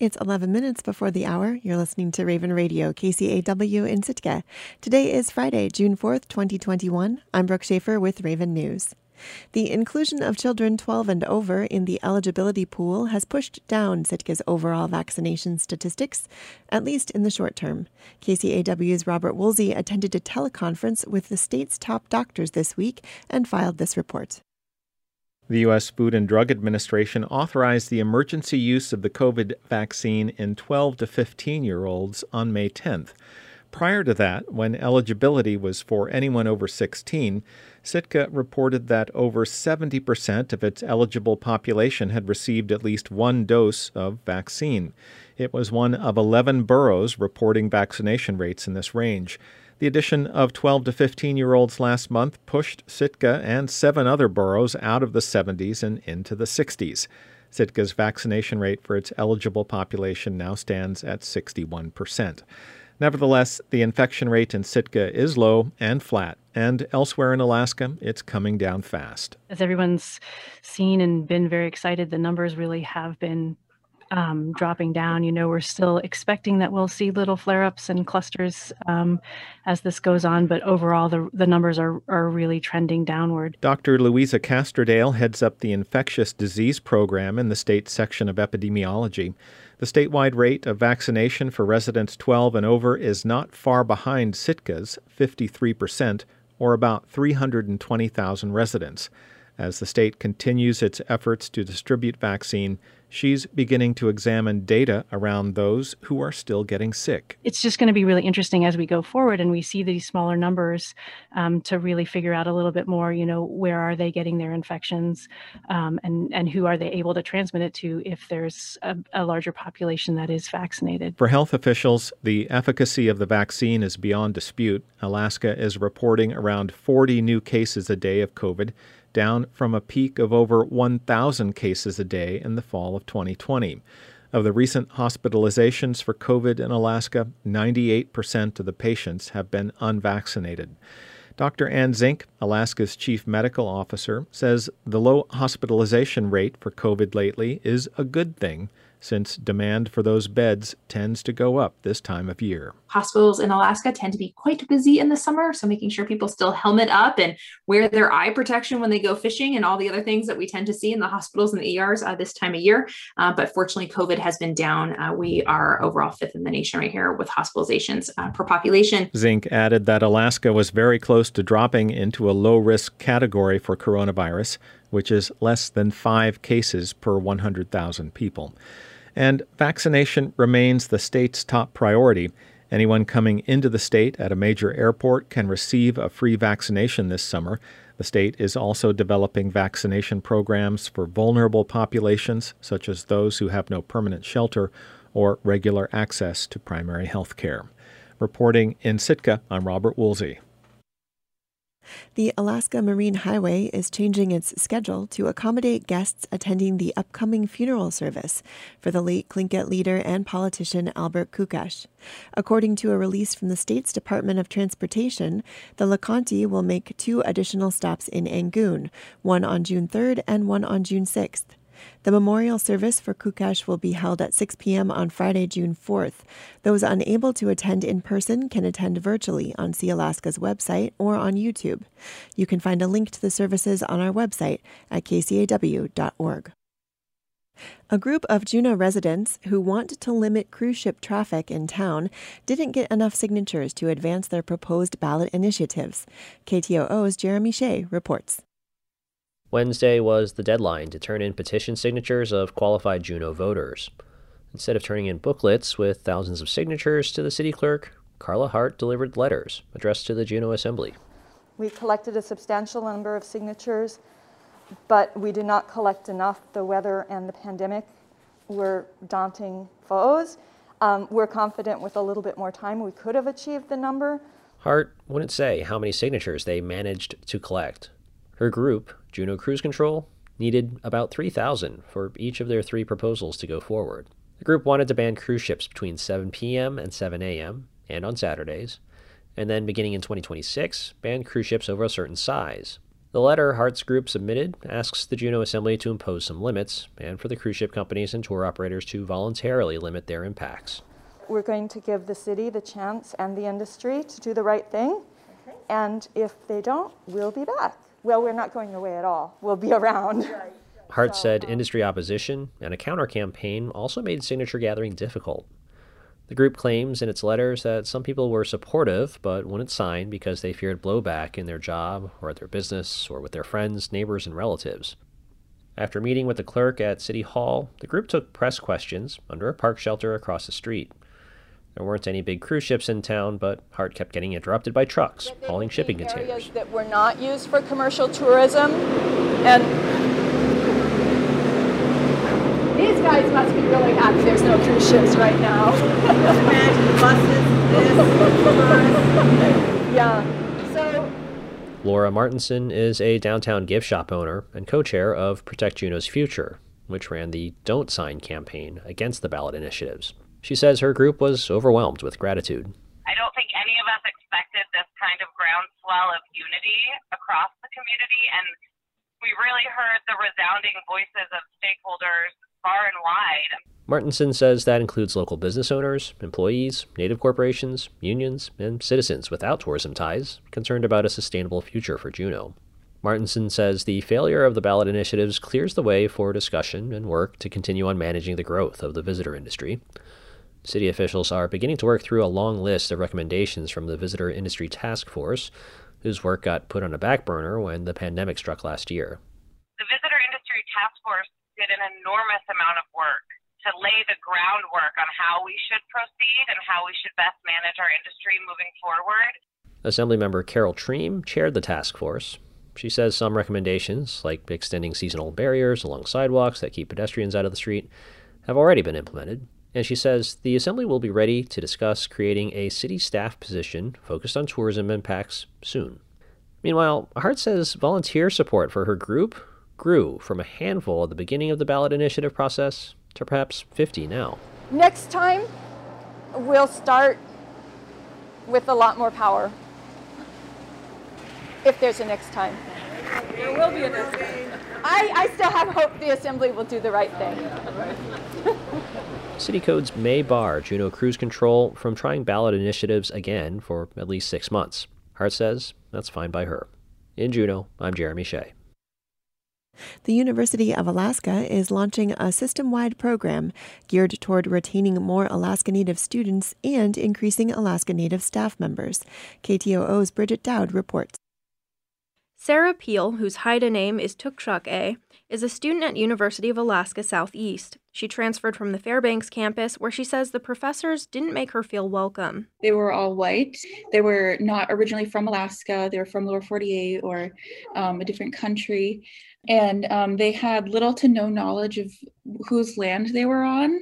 It's 11 minutes before the hour. You're listening to Raven Radio, KCAW in Sitka. Today is Friday, June 4th, 2021. I'm Brooke Schaefer with Raven News. The inclusion of children 12 and over in the eligibility pool has pushed down Sitka's overall vaccination statistics, at least in the short term. KCAW's Robert Woolsey attended a teleconference with the state's top doctors this week and filed this report. The U.S. Food and Drug Administration authorized the emergency use of the COVID vaccine in 12 to 15 year olds on May 10th. Prior to that, when eligibility was for anyone over 16, Sitka reported that over 70% of its eligible population had received at least one dose of vaccine. It was one of 11 boroughs reporting vaccination rates in this range. The addition of 12 to 15 year olds last month pushed Sitka and seven other boroughs out of the 70s and into the 60s. Sitka's vaccination rate for its eligible population now stands at 61%. Nevertheless, the infection rate in Sitka is low and flat, and elsewhere in Alaska, it's coming down fast. As everyone's seen and been very excited, the numbers really have been um, dropping down. You know, we're still expecting that we'll see little flare ups and clusters um, as this goes on, but overall, the, the numbers are, are really trending downward. Dr. Louisa Castrodale heads up the infectious disease program in the state section of epidemiology. The statewide rate of vaccination for residents 12 and over is not far behind Sitka's 53%, or about 320,000 residents. As the state continues its efforts to distribute vaccine, she's beginning to examine data around those who are still getting sick. It's just going to be really interesting as we go forward and we see these smaller numbers um, to really figure out a little bit more, you know, where are they getting their infections um, and, and who are they able to transmit it to if there's a, a larger population that is vaccinated. For health officials, the efficacy of the vaccine is beyond dispute. Alaska is reporting around 40 new cases a day of COVID down from a peak of over 1,000 cases a day in the fall of 2020. Of the recent hospitalizations for COVID in Alaska, 98% of the patients have been unvaccinated. Dr. Anne Zink, Alaska's chief medical officer, says the low hospitalization rate for COVID lately is a good thing since demand for those beds tends to go up this time of year. Hospitals in Alaska tend to be quite busy in the summer, so making sure people still helmet up and wear their eye protection when they go fishing and all the other things that we tend to see in the hospitals and the ERs uh, this time of year. Uh, but fortunately, COVID has been down. Uh, we are overall fifth in the nation right here with hospitalizations uh, per population. Zink added that Alaska was very close to dropping into a low risk category for coronavirus, which is less than five cases per 100,000 people and vaccination remains the state's top priority. Anyone coming into the state at a major airport can receive a free vaccination this summer. The state is also developing vaccination programs for vulnerable populations, such as those who have no permanent shelter or regular access to primary health care. Reporting in Sitka, I'm Robert Woolsey. The Alaska Marine Highway is changing its schedule to accommodate guests attending the upcoming funeral service for the late Tlingit leader and politician Albert Kookesh. According to a release from the state's Department of Transportation, the LeConte will make two additional stops in Angoon, one on June 3rd and one on June 6th. The memorial service for Kookesh will be held at 6 p.m. on Friday, June 4th. Those unable to attend in person can attend virtually on Sealaska's website or on YouTube. You can find a link to the services on our website at kcaw.org. A group of Juneau residents who want to limit cruise ship traffic in town didn't get enough signatures to advance their proposed ballot initiatives. KTOO's Jeremy Hsieh reports. Wednesday was the deadline to turn in petition signatures of qualified Juneau voters. Instead of turning in booklets with thousands of signatures to the city clerk, Karla Hart delivered letters addressed to the Juneau Assembly. We collected a substantial number of signatures, but we did not collect enough. The weather and the pandemic were daunting foes. Um, we're confident with a little bit more time we could have achieved the number. Hart wouldn't say how many signatures they managed to collect. Her group, Juneau Cruise Control, needed about 3,000 for each of their three proposals to go forward. The group wanted to ban cruise ships between 7 p.m. and 7 a.m. and on Saturdays, and then beginning in 2026, ban cruise ships over a certain size. The letter Hart's group submitted asks the Juneau Assembly to impose some limits and for the cruise ship companies and tour operators to voluntarily limit their impacts. We're going to give the city the chance and the industry to do the right thing. And if they don't, we'll be back. Well, we're not going away at all. We'll be around. Hart said um, industry opposition and a counter campaign also made signature gathering difficult. The group claims in its letters that some people were supportive but wouldn't sign because they feared blowback in their job or at their business or with their friends, neighbors, and relatives. After meeting with the clerk at City Hall, the group took press questions under a park shelter across the street. There weren't any big cruise ships in town, but Hart kept getting interrupted by trucks hauling shipping containers. Areas that were not used for commercial tourism, and these guys must be really happy there's no cruise ships right now. Imagine buses, Yeah. So. Laura Martinson is a downtown gift shop owner and co-chair of Protect Juneau's Future, which ran the Don't Sign campaign against the ballot initiatives. She says her group was overwhelmed with gratitude. I don't think any of us expected this kind of groundswell of unity across the community, and we really heard the resounding voices of stakeholders far and wide. Martinson says that includes local business owners, employees, native corporations, unions, and citizens without tourism ties concerned about a sustainable future for Juneau. Martinson says the failure of the ballot initiatives clears the way for discussion and work to continue on managing the growth of the visitor industry. City officials are beginning to work through a long list of recommendations from the Visitor Industry Task Force, whose work got put on a back burner when the pandemic struck last year. The Visitor Industry Task Force did an enormous amount of work to lay the groundwork on how we should proceed and how we should best manage our industry moving forward. Assemblymember Carole Triem chaired the task force. She says some recommendations, like extending seasonal barriers along sidewalks that keep pedestrians out of the street, have already been implemented, and she says the Assembly will be ready to discuss creating a city staff position focused on tourism impacts soon. Meanwhile, Hart says volunteer support for her group grew from a handful at the beginning of the ballot initiative process to perhaps 50 now. Next time, we'll start with a lot more power. If there's a next time. There will be a next. I, I still have hope the Assembly will do the right thing. City codes may bar Juneau Cruise Control from trying ballot initiatives again for at least six months. Hart says that's fine by her. In Juneau, I'm Jeremy Hsieh. The University of Alaska is launching a system wide program geared toward retaining more Alaska Native students and increasing Alaska Native staff members. KTOO's Bridget Dowd reports. Sarah Peel, whose Haida name is Tukshuk A, is a student at University of Alaska Southeast. She transferred from the Fairbanks campus, where she says the professors didn't make her feel welcome. They were all white. They were not originally from Alaska. They were from lower 48 or um, a different country. And um, they had little to no knowledge of whose land they were on.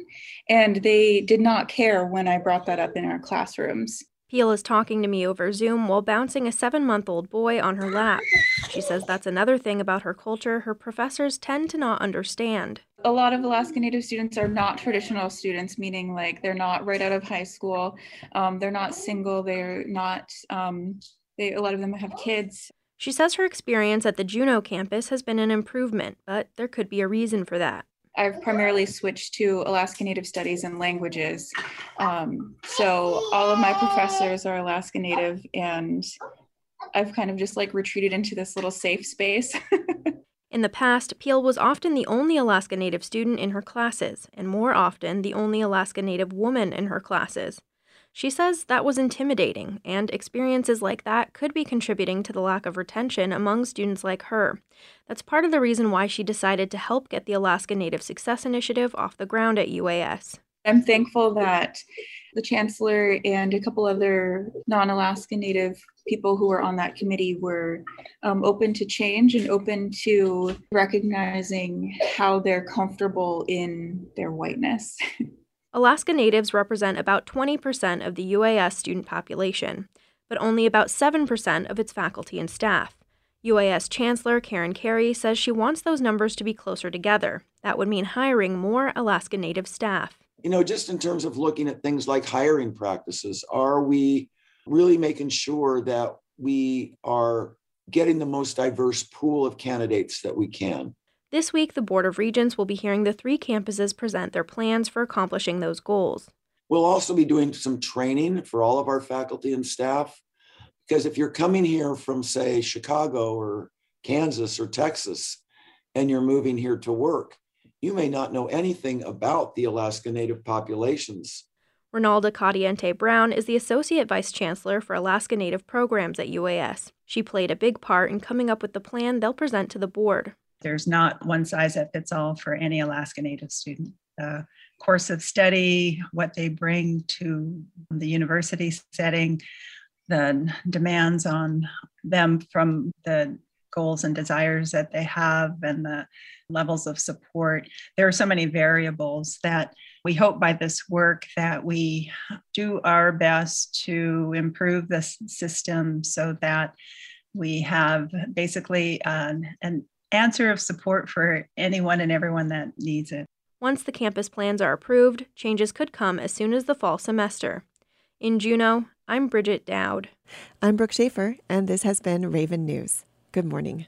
And they did not care when I brought that up in our classrooms. Peel is talking to me over Zoom while bouncing a seven month old boy on her lap. She says that's another thing about her culture her professors tend to not understand. A lot of Alaska Native students are not traditional students, meaning like they're not right out of high school, um, they're not single, they're not, um, they, a lot of them have kids. She says her experience at the Juneau campus has been an improvement, but there could be a reason for that. I've primarily switched to Alaska Native Studies and Languages. Um, so all of my professors are Alaska Native, and I've kind of just like retreated into this little safe space. in the past, Peel was often the only Alaska Native student in her classes, and more often, the only Alaska Native woman in her classes. She says that was intimidating, and experiences like that could be contributing to the lack of retention among students like her. That's part of the reason why she decided to help get the Alaska Native Success Initiative off the ground at UAS. I'm thankful that the chancellor and a couple other non Alaska Native people who were on that committee were um, open to change and open to recognizing how they're comfortable in their whiteness. Alaska Natives represent about 20% of the UAS student population, but only about 7% of its faculty and staff. UAS Chancellor Karen Carey says she wants those numbers to be closer together. That would mean hiring more Alaska Native staff. You know, just in terms of looking at things like hiring practices, are we really making sure that we are getting the most diverse pool of candidates that we can. This week, the Board of Regents will be hearing the three campuses present their plans for accomplishing those goals. We'll also be doing some training for all of our faculty and staff. Because if you're coming here from, say, Chicago or Kansas or Texas, and you're moving here to work, you may not know anything about the Alaska Native populations. Ronalda Cadiente Brown is the Associate Vice Chancellor for Alaska Native Programs at UAS. She played a big part in coming up with the plan they'll present to the board. There's not one size that fits all for any Alaska Native student. The course of study, what they bring to the university setting, the demands on them from the goals and desires that they have and the levels of support. There are so many variables that we hope by this work that we do our best to improve the system so that we have basically an, an answer of support for anyone and everyone that needs it. Once the campus plans are approved, changes could come as soon as the fall semester. In Juneau, I'm Bridget Dowd. I'm Brooke Schaefer, and this has been Raven News. Good morning.